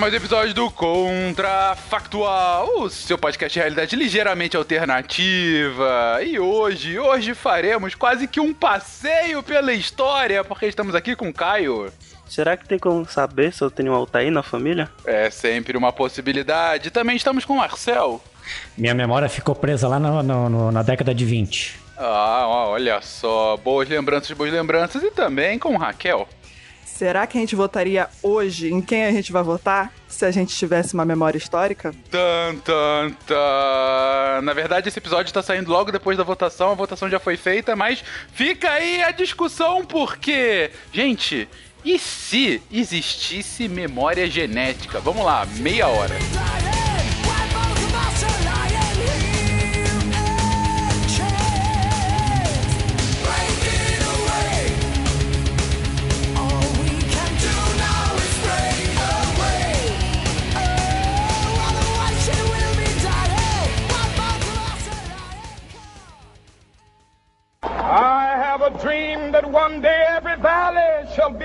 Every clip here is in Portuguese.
mais um episódio do Contrafactual, o seu podcast de realidade ligeiramente alternativa. E hoje, hoje faremos quase que um passeio pela história, porque estamos aqui com o Caio. Será que tem como saber se eu tenho um Altair na família? É sempre uma possibilidade. Também estamos com o Marcel. Minha memória ficou presa lá no, no, no, na década de 20. Ah, olha só. Boas lembranças, boas lembranças. E também com Raquel. Será que a gente votaria hoje em quem a gente vai votar se a gente tivesse uma memória histórica? Tan, tan, tan. Na verdade, esse episódio está saindo logo depois da votação. A votação já foi feita, mas fica aí a discussão porque, gente, e se existisse memória genética? Vamos lá, meia hora.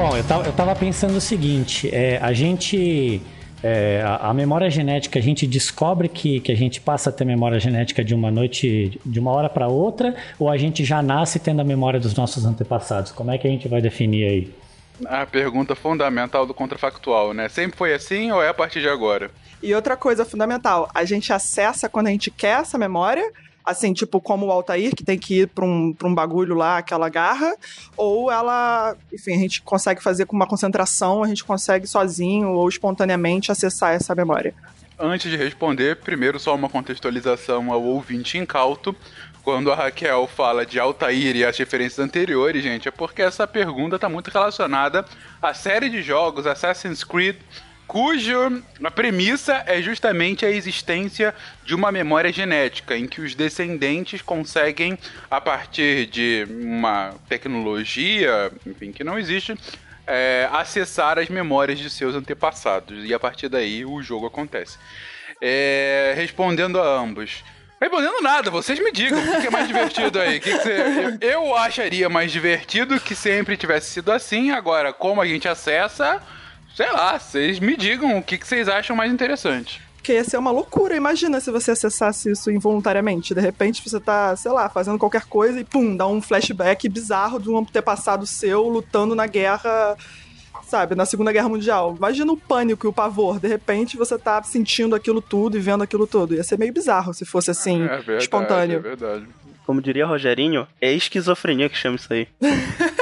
Bom, eu tava, eu tava pensando o seguinte: é, a gente. é, a, a memória genética, a gente descobre que, que a gente passa a ter memória genética de uma noite, de uma hora para outra, ou a gente já nasce tendo a memória dos nossos antepassados? Como é que a gente vai definir aí? A pergunta fundamental do contrafactual, né? Sempre foi assim ou é a partir de agora? E outra coisa fundamental, a gente acessa quando a gente quer essa memória, assim, tipo como o Altair, que tem que ir pra um, pra um bagulho lá, aquela garra, ou ela, enfim, a gente consegue fazer com uma concentração, a gente consegue sozinho ou espontaneamente acessar essa memória. Antes de responder, primeiro só uma contextualização ao ouvinte incauto. Quando a Raquel fala de Altair e as referências anteriores, gente, é porque essa pergunta está muito relacionada à série de jogos Assassin's Creed, cujo a premissa é justamente a existência de uma memória genética, em que os descendentes conseguem, a partir de uma tecnologia, enfim, que não existe, é, acessar as memórias de seus antepassados. E a partir daí o jogo acontece. É, respondendo a ambos. Respondendo nada, vocês me digam o que é mais divertido aí. Que que eu acharia mais divertido que sempre tivesse sido assim. Agora, como a gente acessa, sei lá, vocês me digam o que que vocês acham mais interessante. Porque ia ser uma loucura. Imagina se você acessasse isso involuntariamente. De repente você tá, sei lá, fazendo qualquer coisa e pum, dá um flashback bizarro de um antepassado seu lutando na guerra, sabe, na Segunda Guerra Mundial. Imagina o pânico e o pavor. De repente você tá sentindo aquilo tudo e vendo aquilo tudo. Ia ser meio bizarro se fosse assim, É verdade, espontâneo. é verdade. Como diria Rogerinho, é esquizofrenia que chama isso aí.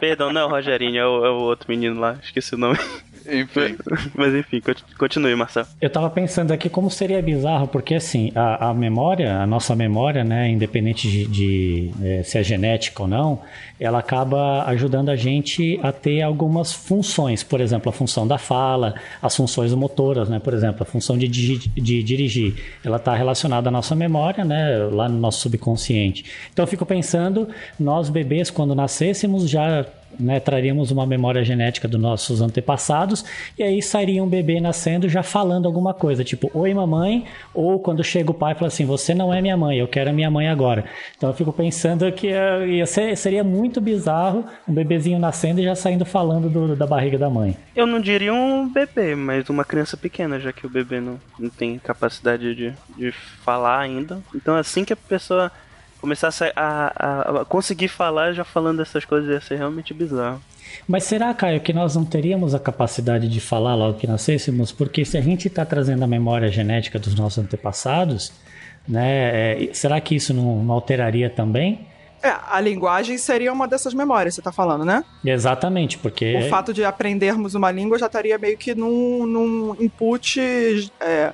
Perdão, não é o Rogerinho, é o, é o outro menino lá, esqueci o nome. Enfim. Mas enfim, conti- continue, Marcelo. Eu tava pensando aqui como seria bizarro, porque assim, a, a memória, a nossa memória, né, independente de, de, eh, se é genética ou não, ela acaba ajudando a gente a ter algumas funções. Por exemplo, a função da fala, as funções motoras, né? Por exemplo, a função de, digi- de dirigir. Ela está relacionada à nossa memória, né? Lá no nosso subconsciente. Então eu fico pensando, nós bebês, quando nascêssemos, já né, traríamos uma memória genética dos nossos antepassados, e aí sairia um bebê nascendo já falando alguma coisa, tipo, oi mamãe, ou quando chega o pai fala assim, você não é minha mãe, eu quero a minha mãe agora. Então eu fico pensando que eh, ia ser- seria muito bizarro um bebezinho nascendo e já saindo falando do- da barriga da mãe. Eu não diria um bebê, mas uma criança pequena, já que o bebê não, não tem capacidade de, de falar ainda. Então assim que a pessoa começasse a, a, a conseguir falar já falando essas coisas ia ser realmente bizarro. Mas será, Caio, que nós não teríamos a capacidade de falar logo que nascêssemos? Porque se a gente está trazendo a memória genética dos nossos antepassados, né, é, será que isso não, não alteraria também? É, a linguagem seria uma dessas memórias, você tá falando, né? Exatamente, porque O fato de aprendermos uma língua já estaria meio que num, num input é,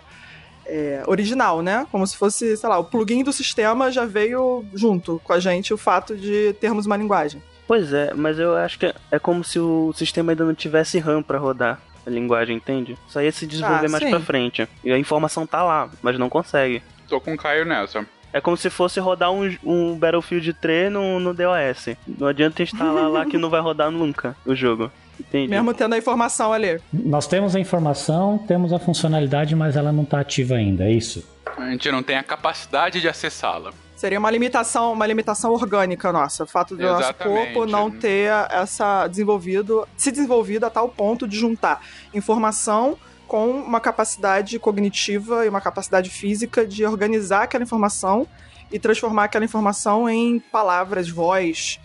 é, original, né? Como se fosse, sei lá, o plugin do sistema já veio junto com a gente o fato de termos uma linguagem. Pois é, mas eu acho que é como se o sistema ainda não tivesse RAM pra rodar a linguagem, entende? Só ia se desenvolver Ah, mais sim. pra frente. E a informação tá lá, mas não consegue. Tô com o Caio nessa. É como se fosse rodar um, um Battlefield 3 no, no DOS. Não adianta instalar lá que não vai rodar nunca o jogo. Entende? Mesmo tendo a informação ali. Nós temos a informação, temos a funcionalidade, mas ela não está ativa ainda, é isso? A gente não tem a capacidade de acessá-la. Seria uma limitação, uma limitação orgânica nossa. O fato do nosso Exatamente. corpo não ter essa desenvolvido, se desenvolvido a tal ponto de juntar informação com uma capacidade cognitiva e uma capacidade física de organizar aquela informação e transformar aquela informação em palavras, voz,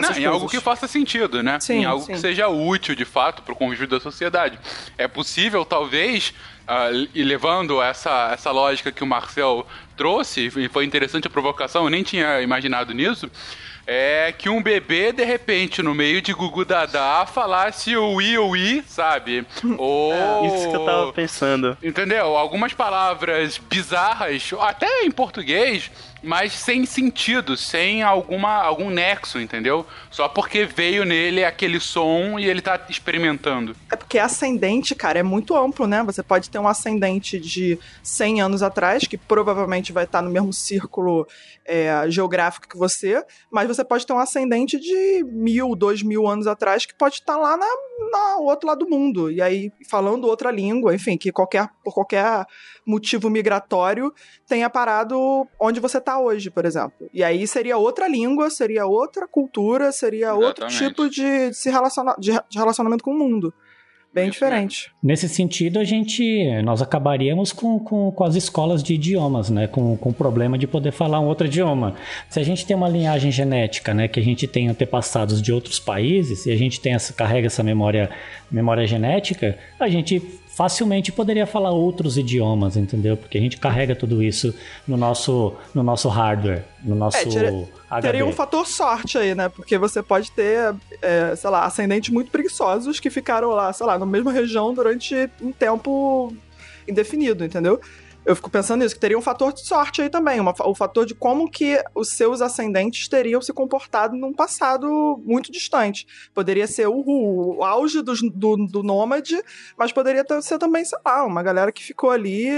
Não, em algo que faça sentido, né? Sim, em algo sim. que seja útil, de fato, para o convívio da sociedade. É possível, talvez, ah, e levando essa, essa lógica que o Marcel trouxe, e foi interessante a provocação, eu nem tinha imaginado nisso, é que um bebê, de repente, no meio de Gugu Dadá, falasse o i, o i, sabe? Ou... Isso que eu tava pensando. Entendeu? Algumas palavras bizarras, até em português, mas sem sentido, sem alguma, algum nexo, entendeu? Só porque veio nele aquele som e ele tá experimentando. É porque ascendente, cara, é muito amplo, né? Você pode ter um ascendente de 100 anos atrás, que provavelmente vai estar no mesmo círculo é, geográfico que você, mas você pode ter um ascendente de mil, dois mil anos atrás, que pode estar lá na, na outro lado do mundo. E aí, falando outra língua, enfim, que qualquer, por qualquer motivo migratório tenha parado onde você tá hoje, por exemplo. E aí seria outra língua, seria outra cultura, seria outro Exatamente. tipo de, de se relaciona, de, de relacionamento com o mundo. Bem Isso diferente. Nesse sentido, a gente, nós acabaríamos com, com, com as escolas de idiomas, né? Com, com o problema de poder falar um outro idioma. Se a gente tem uma linhagem genética, né? Que a gente tem antepassados de outros países e a gente tem essa, carrega essa memória, memória genética, a gente facilmente poderia falar outros idiomas, entendeu? Porque a gente carrega tudo isso no nosso, no nosso hardware, no nosso É, tira-. Teria um fator sorte aí, né? Porque você pode ter, é, sei lá, ascendentes muito preguiçosos que ficaram lá, sei lá, na mesma região durante um tempo indefinido, entendeu? Eu fico pensando nisso, que teria um fator de sorte aí também, uma, o fator de como que os seus ascendentes teriam se comportado num passado muito distante. Poderia ser o, o auge dos- do, do nômade, mas poderia ter- ser também, sei lá, uma galera que ficou ali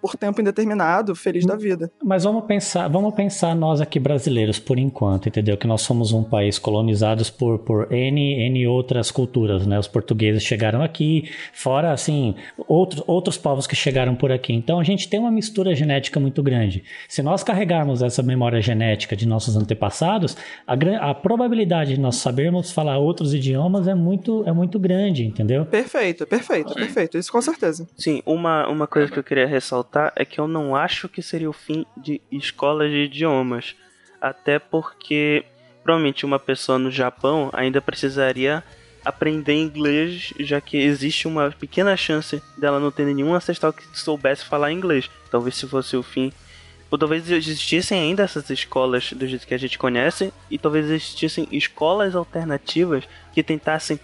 por tempo indeterminado, feliz da vida. Mas vamos pensar, vamos pensar nós aqui brasileiros por enquanto, entendeu? Que nós somos um país colonizados por, por N, N outras culturas, né? Os portugueses chegaram aqui, fora assim, outros, outros povos que chegaram por aqui. Então a gente tem uma mistura genética muito grande. Se nós carregarmos essa memória genética de nossos antepassados, a, a probabilidade de nós sabermos falar outros idiomas é muito, é muito grande, entendeu? Perfeito, perfeito, perfeito. Isso com certeza. Sim, uma, uma coisa que eu queria ressaltar é que eu não acho que seria o fim de escolas de idiomas. Até porque provavelmente uma pessoa no Japão ainda precisaria aprender inglês, já que existe uma pequena chance dela não ter nenhum ancestral que soubesse falar inglês. Talvez se fosse o fim. Ou talvez existissem ainda essas escolas do jeito que a gente conhece, e talvez existissem escolas alternativas que tentassem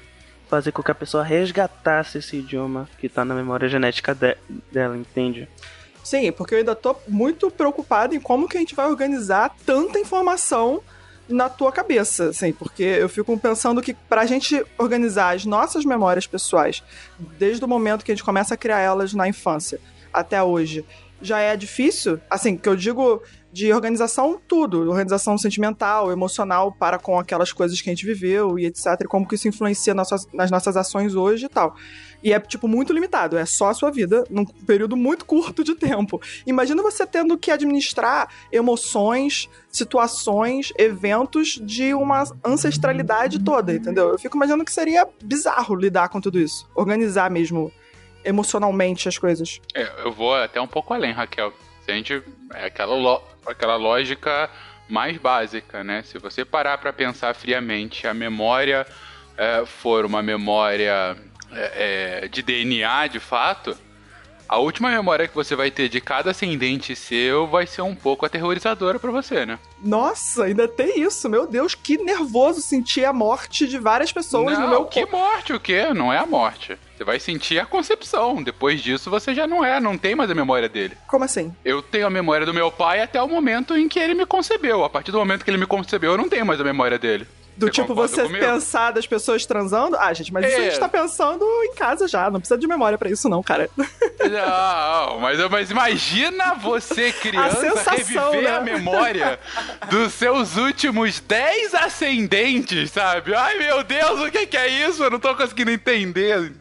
fazer com que a pessoa resgatasse esse idioma que tá na memória genética de- dela, entende? Sim, porque eu ainda tô muito preocupado em como que a gente vai organizar tanta informação na tua cabeça, assim, porque eu fico pensando que pra gente organizar as nossas memórias pessoais, desde o momento que a gente começa a criar elas na infância até hoje, já é difícil, assim, que eu digo de organização tudo, organização sentimental, emocional para com aquelas coisas que a gente viveu e etc, e como que isso influencia nossas- nas nossas ações hoje e tal. E é, tipo, muito limitado. É só a sua vida num período muito curto de tempo. Imagina você tendo que administrar emoções, situações, eventos de uma ancestralidade toda, entendeu? Eu fico imaginando que seria bizarro lidar com tudo isso. Organizar mesmo emocionalmente as coisas. É, eu vou até um pouco além, Raquel. Se a gente. É aquela, lo- aquela lógica mais básica, né? Se você parar pra pensar friamente, a memória é, for uma memória é, de DNA de fato, a última memória que você vai ter de cada ascendente seu vai ser um pouco aterrorizadora pra você, né? Nossa, ainda tem isso. Meu Deus, que nervoso sentir a morte de várias pessoas não, no meu que corpo. morte, o quê? Não é a morte. Você vai sentir a concepção. Depois disso, você já não é, não tem mais a memória dele. Como assim? Eu tenho a memória do meu pai até o momento em que ele me concebeu. A partir do momento que ele me concebeu, eu não tenho mais a memória dele. Do Você tipo, você comigo? pensar das pessoas transando? Ah, gente, mas isso a É. gente tá pensando em casa já. Não precisa de memória pra isso, não, cara. Não, mas, mas imagina você, criança, sensação, reviver né? a memória dos seus últimos 10 ascendentes, sabe? Ai, meu Deus, o que, que é isso? Eu não tô conseguindo entender.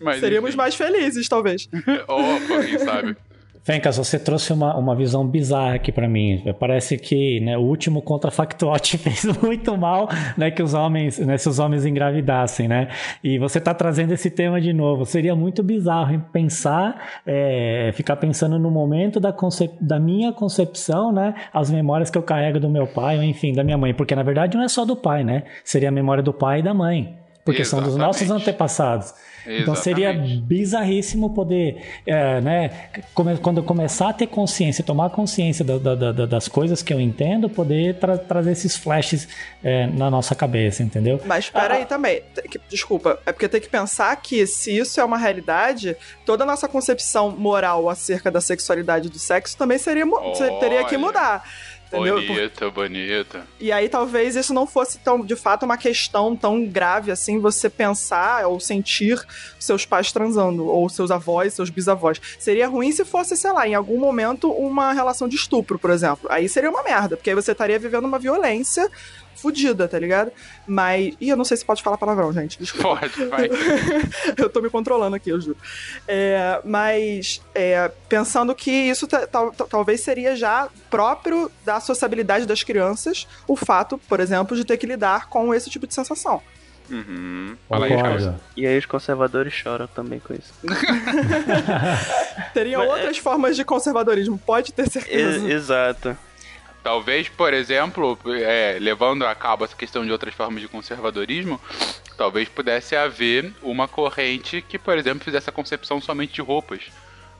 Mas, Seríamos enfim. mais felizes, talvez. Opa, quem sabe? Fencas, você trouxe uma, uma visão bizarra aqui pra mim. Parece que né, o último contrafactual te fez muito mal, né, que os homens, né, se os homens engravidassem, né? E você tá trazendo esse tema de novo. Seria muito bizarro pensar, é, ficar pensando no momento da, concep da minha concepção, né, as memórias que eu carrego do meu pai, ou enfim, da minha mãe, porque na verdade não é só do pai, né? Seria a memória do pai e da mãe. Porque são dos nossos Exatamente. antepassados. Então seria Exatamente. bizarríssimo poder, é, né, come- quando eu começar a ter consciência, tomar consciência da- da- da- das coisas que eu entendo, poder tra- trazer esses flashes é, na nossa cabeça, entendeu? Mas espera aí também. Desculpa, é porque tem que pensar que se isso é uma realidade, toda a nossa concepção moral acerca da sexualidade e do sexo também seria, teria que mudar. Entendeu? Bonito, bonito. E aí talvez isso não fosse tão, de fato, uma questão tão grave assim, você pensar ou sentir seus pais transando, ou seus avós, seus bisavós. Seria ruim se fosse, sei lá, em algum momento uma relação de estupro, por exemplo. Aí seria uma merda, porque aí você estaria vivendo uma violência fudida, tá ligado? Mas. Ih, eu não sei se pode falar palavrão, gente. Desculpa. Pode, vai. eu tô me controlando aqui, eu juro. É, mas é, pensando que isso ta- tal- tal- talvez seria já próprio da sociabilidade das crianças, o fato, por exemplo, de ter que lidar com esse tipo de sensação. Uhum. Fala aí. E aí os conservadores choram também com isso. Teriam Mas, outras formas de conservadorismo, pode ter E- certeza. exato. Talvez, por exemplo, é, levando a cabo essa questão de outras formas de conservadorismo, talvez pudesse haver uma corrente que, por exemplo, fizesse a concepção somente de roupas,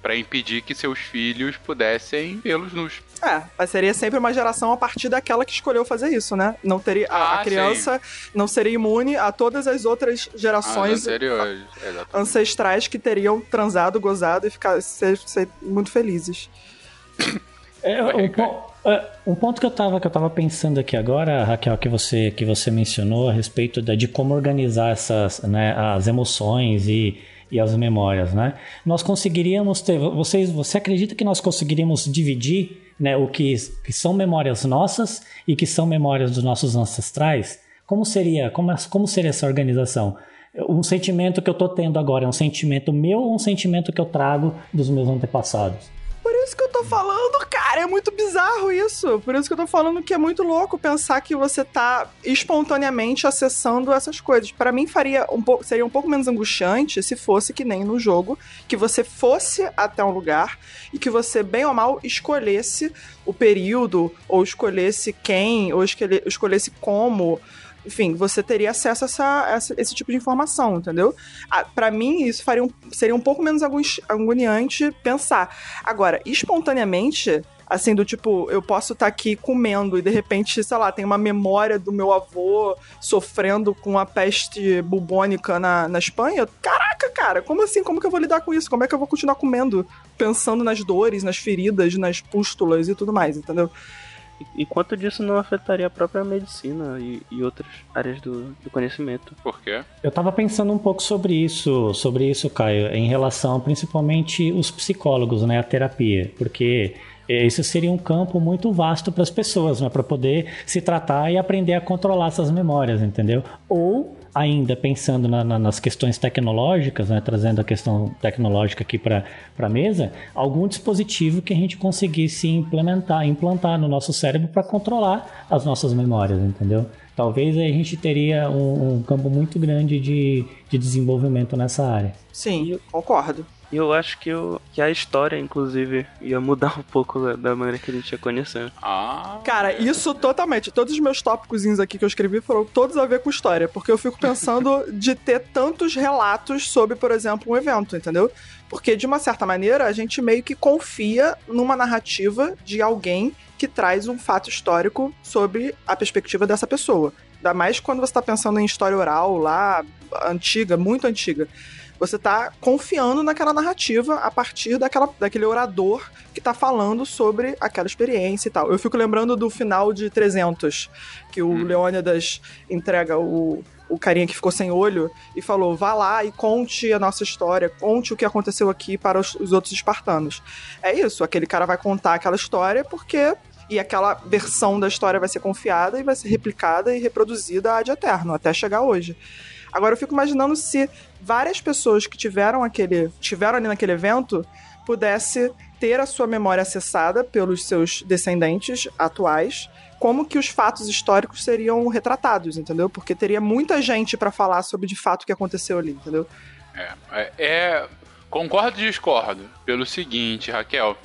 para impedir que seus filhos pudessem vê-los nus. É, mas seria sempre uma geração a partir daquela que escolheu fazer isso, né? Não teria a, a Ah, criança não seria imune a todas as outras As gerações ancestrais que teriam transado, gozado e ficar ser, ser muito felizes. É, Vai, um, é, um ponto que eu tava que eu tava pensando aqui agora, Raquel, que você que você mencionou a respeito da- de como organizar essas, né, as emoções e, e as memórias, né? Nós conseguiríamos ter, vocês, você acredita que nós conseguiríamos dividir, né, o que, que são memórias nossas e que são memórias dos nossos ancestrais? Como seria, como, como seria essa organização? Um sentimento que eu tô tendo agora é um sentimento meu ou um sentimento que eu trago dos meus antepassados? Por isso que eu tô falando, cara, é muito bizarro isso. Por isso que eu tô falando que é muito louco pensar que você tá espontaneamente acessando essas coisas. Pra mim faria um pouco, seria um pouco menos angustiante se fosse que nem no jogo, que você fosse até um lugar e que você bem ou mal escolhesse o período ou escolhesse quem ou escolhe- escolhesse como enfim, você teria acesso a essa, essa- esse tipo de informação, entendeu? Ah, Pra mim, isso faria um- seria um pouco menos agoniante pensar. Agora, espontaneamente, assim, do tipo, eu posso estar aqui comendo e de repente, sei lá, tem uma memória do meu avô sofrendo com a peste bubônica na, na Espanha. Caraca, cara, como assim? Como que eu vou lidar com isso? Como é que eu vou continuar comendo? Pensando nas dores, nas feridas, nas pústulas e tudo mais, entendeu? E, quanto disso não afetaria a própria medicina e, e outras áreas do, do conhecimento? Por quê? Eu tava pensando um pouco sobre isso, sobre isso, Caio, em relação principalmente os psicólogos, né, a terapia, porque eh, isso seria um campo muito vasto para as pessoas, né, para poder se tratar e aprender a controlar essas memórias, entendeu? Ou ainda pensando na- na- nas questões tecnológicas, né, trazendo a questão tecnológica aqui para a mesa, algum dispositivo que a gente conseguisse implementar, implantar no nosso cérebro para controlar as nossas memórias, entendeu? Talvez aí a gente teria um, um campo muito grande de, de desenvolvimento nessa área. Sim, concordo. E eu acho que, eu, que a história, inclusive, ia mudar um pouco da, da maneira que a gente ia conhecendo. Ah. Cara, isso totalmente. Todos os meus tópicos aqui que eu escrevi foram todos a ver com história. Porque eu fico pensando de ter tantos relatos sobre, por exemplo, um evento, entendeu? Porque, de uma certa maneira, a gente meio que confia numa narrativa de alguém que traz um fato histórico sobre a perspectiva dessa pessoa. Ainda mais quando você está pensando em história oral lá, antiga, muito antiga você tá confiando naquela narrativa a partir daquela, daquele orador que tá falando sobre aquela experiência e tal. Eu fico lembrando do final de 300, que o hum. Leônidas entrega o, o carinha que ficou sem olho e falou: vá lá e conte a nossa história, conte o que aconteceu aqui para os, os outros espartanos. É isso, aquele cara vai contar aquela história porque. E aquela versão da história vai ser confiada e vai ser replicada e reproduzida ad eterno, até chegar hoje. Agora eu fico imaginando se várias pessoas que tiveram aquele. tiveram ali naquele evento pudesse ter a sua memória acessada pelos seus descendentes atuais, como que os fatos históricos seriam retratados, entendeu? Porque teria muita gente para falar sobre de fato o que aconteceu ali, entendeu? É, é, concordo e discordo pelo seguinte, Raquel.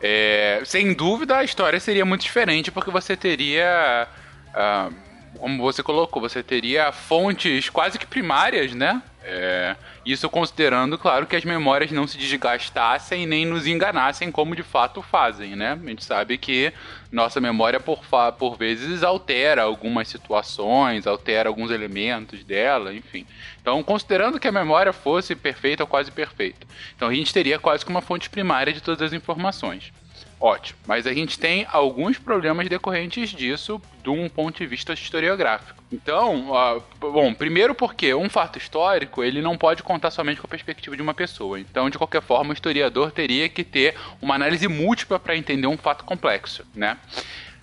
É, sem dúvida a história seria muito diferente porque você teria uh, como você colocou, você teria fontes quase que primárias, né? É, isso considerando, claro, que as memórias não se desgastassem nem nos enganassem como de fato fazem, né? A gente sabe que nossa memória, por, por vezes, altera algumas situações, altera alguns elementos dela, enfim. Então, considerando que a memória fosse perfeita ou quase perfeita, então a gente teria quase que uma fonte primária de todas as informações. Ótimo. Mas a gente tem alguns problemas decorrentes disso de um ponto de vista historiográfico. Então, uh, bom, primeiro porque um fato histórico ele não pode contar somente com a perspectiva de uma pessoa. Então, de qualquer forma, o historiador teria que ter uma análise múltipla para entender um fato complexo, né?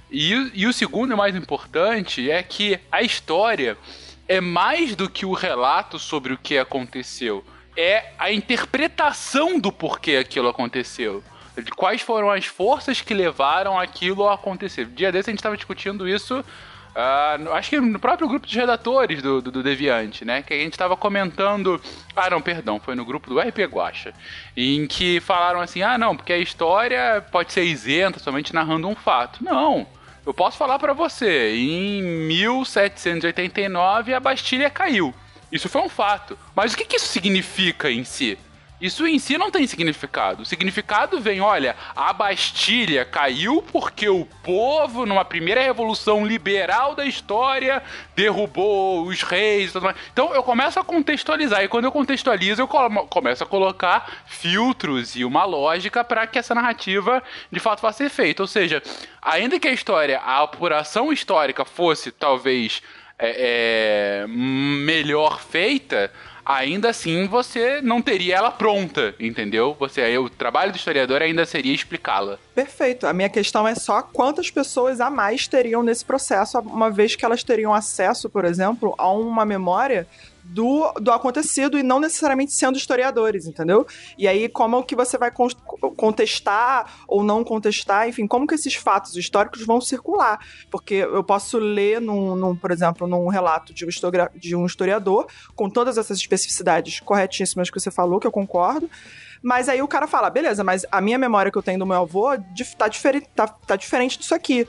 E, e o segundo e mais importante é que a história é mais do que o relato sobre o que aconteceu. É a interpretação do porquê aquilo aconteceu de quais foram as forças que levaram aquilo a acontecer. Dia desse a gente estava discutindo isso. Uh, acho que no próprio grupo de redatores do, do, do Deviante, né? Que a gente estava comentando. Ah, não, perdão, foi no grupo do RP Guacha. Em que falaram assim: ah, não, porque a história pode ser isenta somente narrando um fato. Não. Eu posso falar para você: em 1789 a Bastilha caiu. Isso foi um fato. Mas o que, que isso significa em si? Isso em si não tem significado. O significado vem, olha, a Bastilha caiu porque o povo, numa primeira revolução liberal da história, derrubou os reis e tudo mais. Então eu começo a contextualizar, e quando eu contextualizo, eu começo a colocar filtros e uma lógica para que essa narrativa de fato vá ser feita. Ou seja, ainda que a história, a apuração histórica fosse talvez é, é, melhor feita ainda assim você não teria ela pronta, entendeu? Você, o trabalho do historiador ainda seria explicá-la. Perfeito. A minha questão é só quantas pessoas a mais teriam nesse processo, uma vez que elas teriam acesso, por exemplo, a uma memória do, do acontecido e não necessariamente sendo historiadores, entendeu? E aí, como que você vai contestar ou não contestar, enfim, como que esses fatos históricos vão circular? Porque eu posso ler, num, num por exemplo, num relato de um, de um historiador, com todas essas especificidades corretíssimas que você falou, que eu concordo, mas aí o cara fala, beleza, mas a minha memória que eu tenho do meu avô tá, diferi tá, tá diferente disso aqui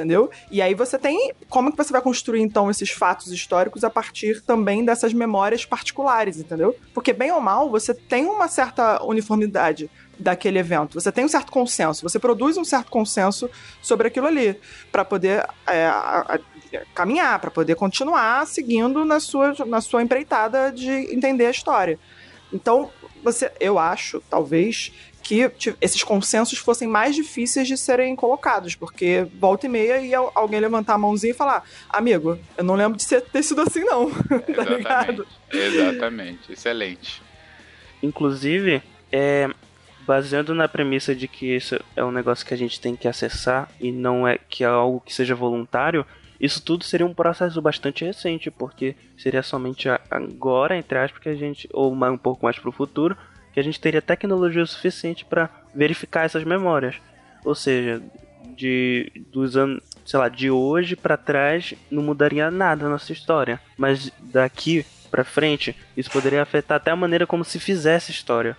entendeu? E aí você tem como que você vai construir então esses fatos históricos a partir também dessas memórias particulares, entendeu? Porque bem ou mal você tem uma certa uniformidade daquele evento. Você tem um certo consenso, você produz um certo consenso sobre aquilo ali para poder é, a, a, caminhar, para poder continuar seguindo na sua, na sua empreitada de entender a história. Então, você, eu acho, talvez, que esses consensos fossem mais difíceis de serem colocados, porque volta e meia ia alguém levantar a mãozinha e falar: Amigo, eu não lembro de ter sido assim, não. tá ligado? Exatamente, excelente. Inclusive, é, baseando na premissa de que isso é um negócio que a gente tem que acessar e não é que é algo que seja voluntário, isso tudo seria um processo bastante recente, porque seria somente agora, entre aspas, que a gente, ou um pouco mais para o futuro, que a gente teria tecnologia suficiente para verificar essas memórias. Ou seja, de dos anos, sei lá, de hoje para trás não mudaria nada na nossa história, mas daqui pra frente, isso poderia afetar até a maneira como se fizesse história.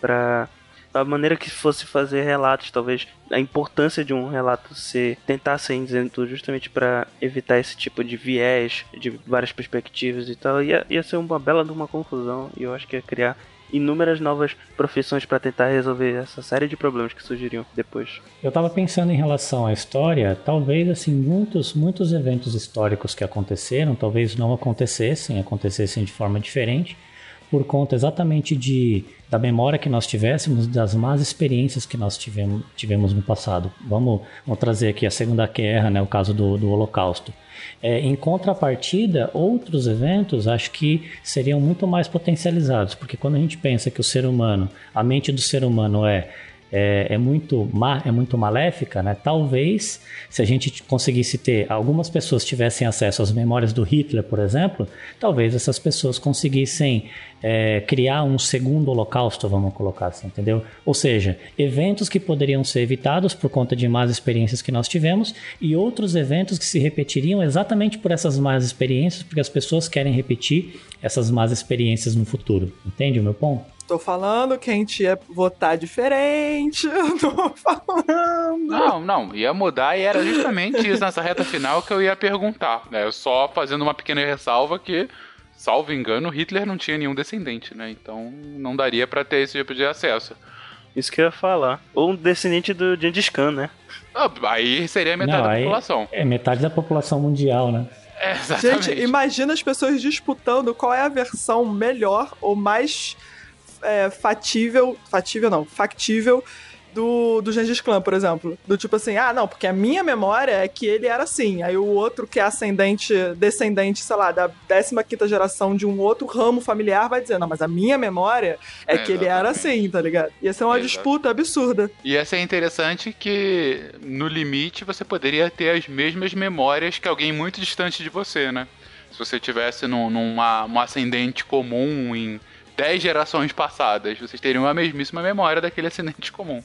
Pra a maneira que fosse fazer relatos, talvez a importância de um relato ser tentar ser isento justamente para evitar esse tipo de viés de várias perspectivas e tal, ia, ia ser uma bela de uma confusão e eu acho que ia criar inúmeras novas profissões para tentar resolver essa série de problemas que surgiriam depois. Eu estava pensando em relação à história, talvez assim muitos muitos eventos históricos que aconteceram, talvez não acontecessem, acontecessem de forma diferente, por conta exatamente de da memória que nós tivéssemos, das más experiências que nós tivemos, tivemos no passado. Vamos, vamos trazer aqui a Segunda Guerra, né, o caso do, do Holocausto. É, em contrapartida, outros eventos acho que seriam muito mais potencializados, porque quando a gente pensa que o ser humano, a mente do ser humano é é, é, muito má, é muito maléfica, né? Talvez se a gente conseguisse ter algumas pessoas tivessem acesso às memórias do Hitler, por exemplo, talvez essas pessoas conseguissem é, criar um segundo holocausto, vamos colocar assim, entendeu? Ou seja, eventos que poderiam ser evitados por conta de más experiências que nós tivemos e outros eventos que se repetiriam exatamente por essas más experiências, porque as pessoas querem repetir essas más experiências no futuro. Entende o meu ponto? Tô falando que a gente ia votar diferente. Eu tô falando. Não, não, ia mudar e era justamente isso nessa reta final que eu ia perguntar. Né? Eu só fazendo uma pequena ressalva que, salvo engano, Hitler não tinha nenhum descendente, né? Então não daria para ter esse tipo de acesso. Isso que eu ia falar. Ou um descendente do Gengis Khan, né? Ah, aí seria metade Não, da população. É metade da população mundial, né? É, exatamente. Gente, imagina as pessoas disputando qual é a versão melhor ou mais é, fatível. Fatível não, factível do, do Gengis Khan, por exemplo. Do tipo assim, ah, não, porque a minha memória é que ele era assim. Aí o outro que é ascendente, descendente, sei lá, da 15 geração de um outro ramo familiar vai dizer, não, mas a minha memória é, É, que ele era assim, tá ligado? Ia ser uma Exato. disputa absurda. E ia ser interessante que, no limite, você poderia ter as mesmas memórias que alguém muito distante de você, né? Se você tivesse num, numa um ascendente comum em 10 gerações passadas, vocês teriam a mesmíssima memória daquele ascendente comum.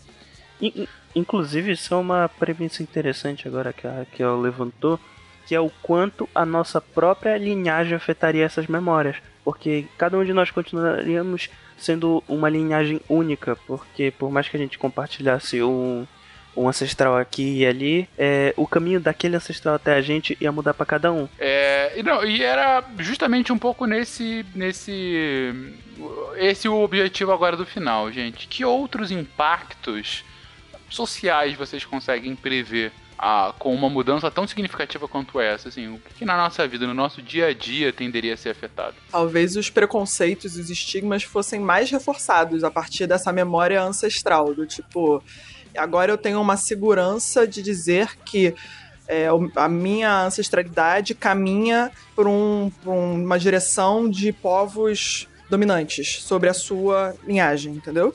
In- in- Inclusive, isso é uma premissa interessante agora que a Raquel levantou, que é o quanto a nossa própria linhagem afetaria essas memórias. Porque cada um de nós continuaríamos sendo uma linhagem única, porque por mais que a gente compartilhasse um, um ancestral aqui e ali, é, o caminho daquele ancestral até a gente ia mudar para cada um. É, e, não, e era justamente um pouco nesse. nesse. Esse o objetivo agora do final, gente. Que outros impactos sociais vocês conseguem prever ah, com uma mudança tão significativa quanto essa? Assim, o que, que na nossa vida, no nosso dia a dia, tenderia a ser afetado? Talvez os preconceitos e os estigmas fossem mais reforçados a partir dessa memória ancestral, do tipo, agora eu tenho uma segurança de dizer que é, a minha ancestralidade caminha por, um- por uma direção de povos dominantes sobre a sua linhagem, entendeu?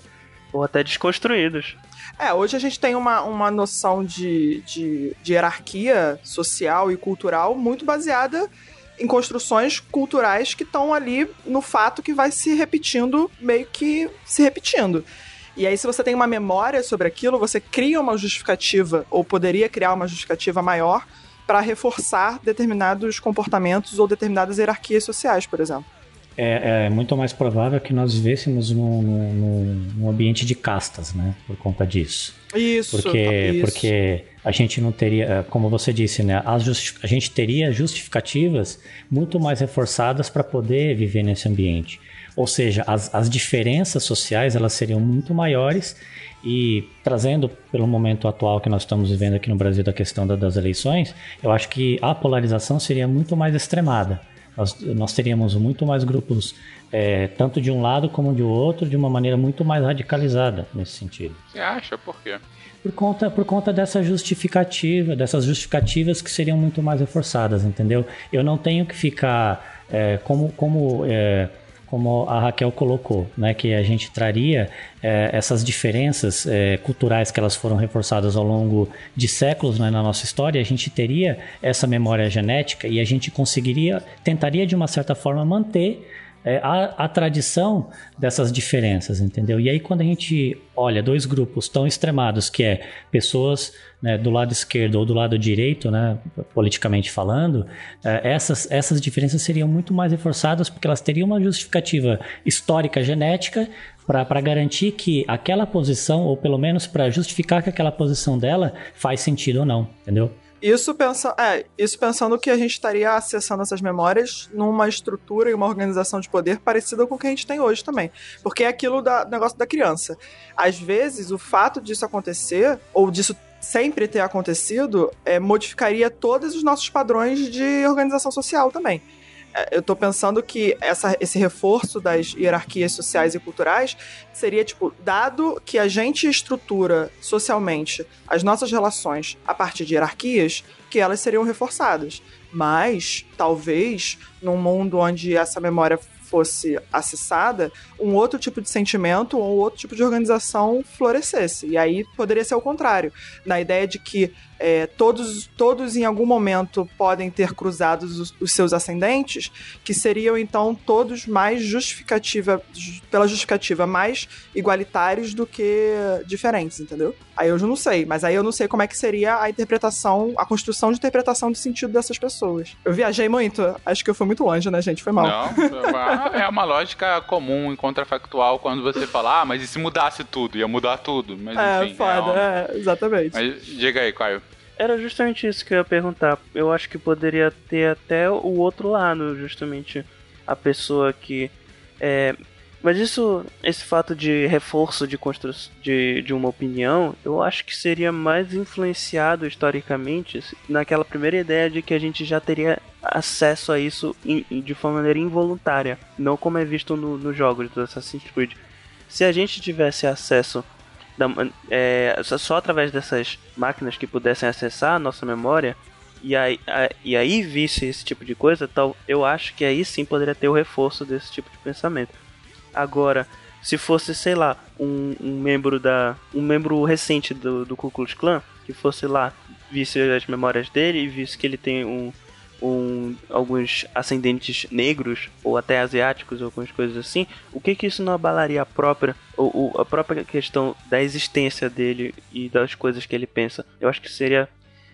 Ou até desconstruídos. É, hoje a gente tem uma, uma noção de, de, de hierarquia social e cultural muito baseada em construções culturais que estão ali no fato que vai se repetindo, meio que se repetindo. E aí, se você tem uma memória sobre aquilo, você cria uma justificativa, ou poderia criar uma justificativa maior, para reforçar determinados comportamentos ou determinadas hierarquias sociais, por exemplo. É, é muito mais provável que nós vivêssemos num, num- num ambiente de castas, né? Por conta disso. Isso, Porque, isso. porque a gente não teria, como você disse, né? A gente teria justificativas muito mais reforçadas para poder viver nesse ambiente. Ou seja, as, as diferenças sociais elas seriam muito maiores e trazendo pelo momento atual que nós estamos vivendo aqui no Brasil da questão da- das eleições, eu acho que a polarização seria muito mais extremada. Nós, nós teríamos muito mais grupos, é, tanto de um lado como de outro, de uma maneira muito mais radicalizada nesse sentido. Você acha? Por quê? Por conta, por conta dessa justificativa, dessas justificativas que seriam muito mais reforçadas, entendeu? Eu não tenho que ficar é, como, como, é, como a Raquel colocou, né? Que a gente traria é, essas diferenças é, culturais que elas foram reforçadas ao longo de séculos né, na nossa história, a gente teria essa memória genética e a gente conseguiria, tentaria de uma certa forma manter é, a, a tradição dessas diferenças, entendeu? E aí quando a gente olha dois grupos tão extremados, que é pessoas né, do lado esquerdo ou do lado direito, né, politicamente falando, é, essas, essas diferenças seriam muito mais reforçadas porque elas teriam uma justificativa histórica, genética, para garantir que aquela posição, ou pelo menos para justificar que aquela posição dela faz sentido ou não, entendeu? Isso, pensa, é, isso pensando que a gente estaria acessando essas memórias numa estrutura e uma organização de poder parecida com o que a gente tem hoje também. Porque é aquilo do negócio da criança. Às vezes, o fato disso acontecer, ou disso sempre ter acontecido, é, modificaria todos os nossos padrões de organização social também. Eu tô pensando que essa, esse reforço das hierarquias sociais e culturais seria, tipo, dado que a gente estrutura socialmente as nossas relações a partir de hierarquias, que elas seriam reforçadas. Mas, talvez, num mundo onde essa memória fosse acessada, um outro tipo de sentimento ou outro tipo de organização florescesse. E aí poderia ser o contrário, na ideia de que é, todos, todos em algum momento podem ter cruzado os, os, seus ascendentes, que seriam então todos mais justificativa, pela justificativa, mais igualitários do que diferentes, entendeu? Aí eu já não sei, mas aí eu não sei como é que seria a interpretação, a construção de interpretação de sentido dessas pessoas. Eu viajei muito, acho que eu fui muito longe, né, gente? Foi mal. Não, é uma lógica comum e contrafactual quando você fala, ah, mas e se mudasse tudo? Ia mudar tudo. Mas, é, enfim, foda, é, uma... é, exatamente. Mas diga aí, Caio. Era justamente isso que eu ia perguntar. Eu acho que poderia ter até o outro lado, justamente a pessoa que é, mas isso, esse fato de reforço de, de, de uma opinião, eu acho que seria mais influenciado historicamente naquela primeira ideia de que a gente já teria acesso a isso in, de forma maneira involuntária, não como é visto nos no jogos do Assassin's Creed. Se a gente tivesse acesso da, é, só através dessas máquinas que pudessem acessar a nossa memória, e aí, a, e aí visse esse tipo de coisa, tal, eu acho que aí sim poderia ter o reforço desse tipo de pensamento. Agora, se fosse, sei lá, um, um membro da. um membro recente do, do Ku Klux Klan, que fosse lá, visse as memórias dele e visse que ele tem um, um, alguns ascendentes negros ou até asiáticos algumas coisas assim, o que que isso não abalaria a própria ou, ou, a própria questão da existência dele e das coisas que ele pensa? Eu acho que seria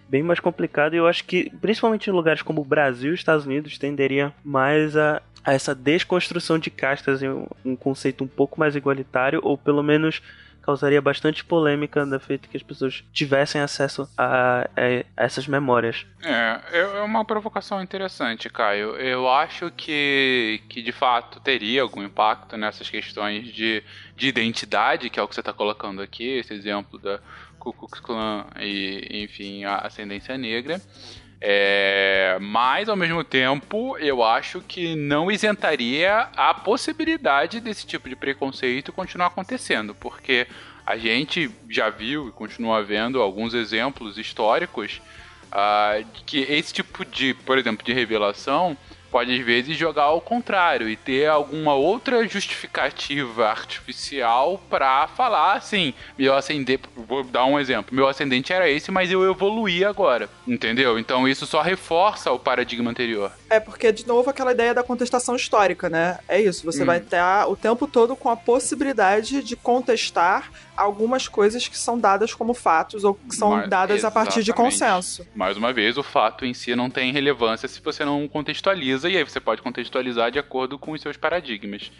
bem mais complicado e eu acho que principalmente em lugares como o Brasil e Estados Unidos tenderia mais a a essa desconstrução de castas em um conceito um pouco mais igualitário, ou pelo menos causaria bastante polêmica da feito que as pessoas tivessem acesso a, a, a, essas memórias. É, é uma provocação interessante, Caio. Eu acho que, que de fato teria algum impacto nessas questões de, de identidade, que é o que você está colocando aqui, esse exemplo da Ku Klux Klan e, enfim, a ascendência negra. É, mas, ao mesmo tempo, eu acho que não isentaria a possibilidade desse tipo de preconceito continuar acontecendo, porque a gente já viu e continua vendo alguns exemplos históricos uh, que esse tipo de, por exemplo, de revelação pode às vezes jogar ao contrário e ter alguma outra justificativa artificial para falar assim, meu ascendente, vou dar um exemplo, meu ascendente era esse, mas eu evoluí agora, entendeu? Então isso só reforça o paradigma anterior. É porque de novo aquela ideia da contestação histórica, né? É isso, você hum. vai estar o tempo todo com a possibilidade de contestar algumas coisas que são dadas como fatos ou que são Mas, dadas a partir de consenso. Mais uma vez, o fato em si não tem relevância se você não contextualiza, e aí você pode contextualizar de acordo com os seus paradigmas.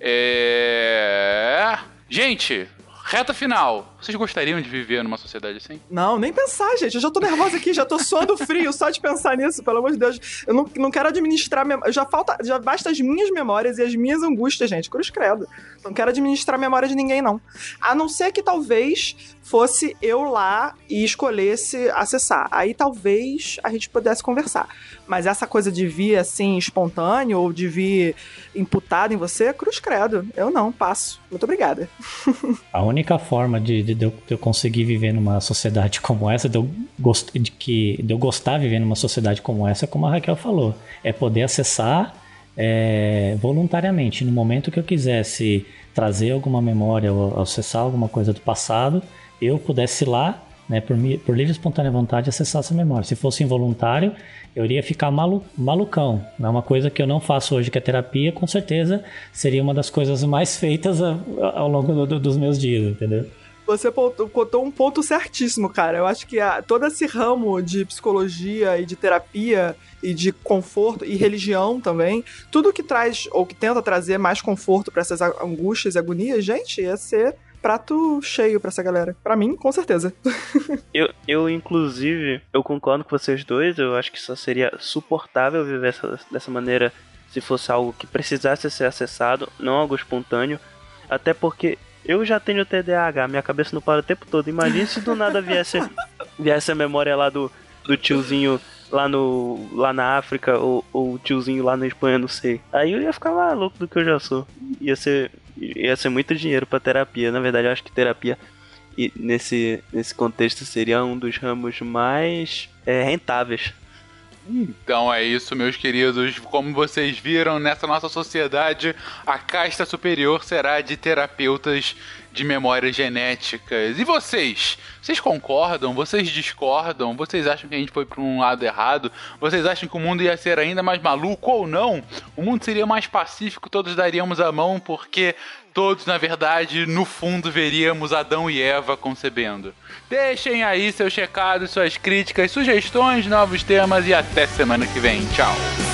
É... Gente, Reta final. Vocês gostariam de viver numa sociedade assim? Não, nem pensar, gente. Eu já tô nervosa aqui, já tô suando frio só de pensar nisso, pelo amor de Deus. Eu não, não quero administrar. Mem... Já falta. Já basta as minhas memórias e as minhas angústias, gente. Cruz credo. Não quero administrar a memória de ninguém, não. A não ser que talvez fosse eu lá e escolhesse acessar. Aí talvez a gente pudesse conversar. Mas essa coisa de vir assim, espontâneo, ou de vir imputado em você, cruz credo. Eu não, passo. Muito obrigada. A única forma de, de, de, eu, conseguir viver numa sociedade como essa, de eu, gost, de, que, de eu gostar de viver numa sociedade como essa, como a Raquel falou, é poder acessar é, voluntariamente. No momento que eu quisesse trazer alguma memória ou acessar alguma coisa do passado, eu pudesse ir lá né, por, por livre e espontânea vontade, acessar essa memória. Se fosse involuntário, eu iria ficar malu, malucão. É uma coisa que eu não faço hoje, que é terapia, com certeza seria uma das coisas mais feitas ao longo do- do- dos meus dias, entendeu? Você contou um ponto certíssimo, cara. Eu acho que a- todo esse ramo de psicologia e de terapia e de conforto e religião também, tudo que traz ou que tenta trazer mais conforto pra essas angústias e agonias, gente, ia ser prato cheio pra essa galera. Pra mim, com certeza. Eu, eu, inclusive, eu concordo com vocês dois. Eu acho que só seria suportável viver essa, dessa maneira se fosse algo que precisasse ser acessado, não algo espontâneo. Até porque eu já tenho TDAH, minha cabeça não para o tempo todo. Imagina se do nada viesse, viesse a memória lá do, do tiozinho lá, no, lá na África ou, ou o tiozinho lá na Espanha, não sei. Aí eu ia ficar maluco do que eu já sou. Ia ser, ia ser muito dinheiro pra terapia. Na verdade, eu acho que terapia nesse, nesse contexto seria um dos ramos mais é, rentáveis. Então é isso, meus queridos. Como vocês viram, nessa nossa sociedade, a casta superior será de terapeutas de memórias genéticas. E vocês? Vocês concordam? Vocês discordam? Vocês acham que a gente foi para um lado errado? Vocês acham que o mundo ia ser ainda mais maluco ou não? O mundo seria mais pacífico, todos daríamos a mão, porque todos, na verdade, no fundo, veríamos Adão e Eva concebendo. Deixem aí seus recados, suas críticas, sugestões, novos temas e até semana que vem. Tchau!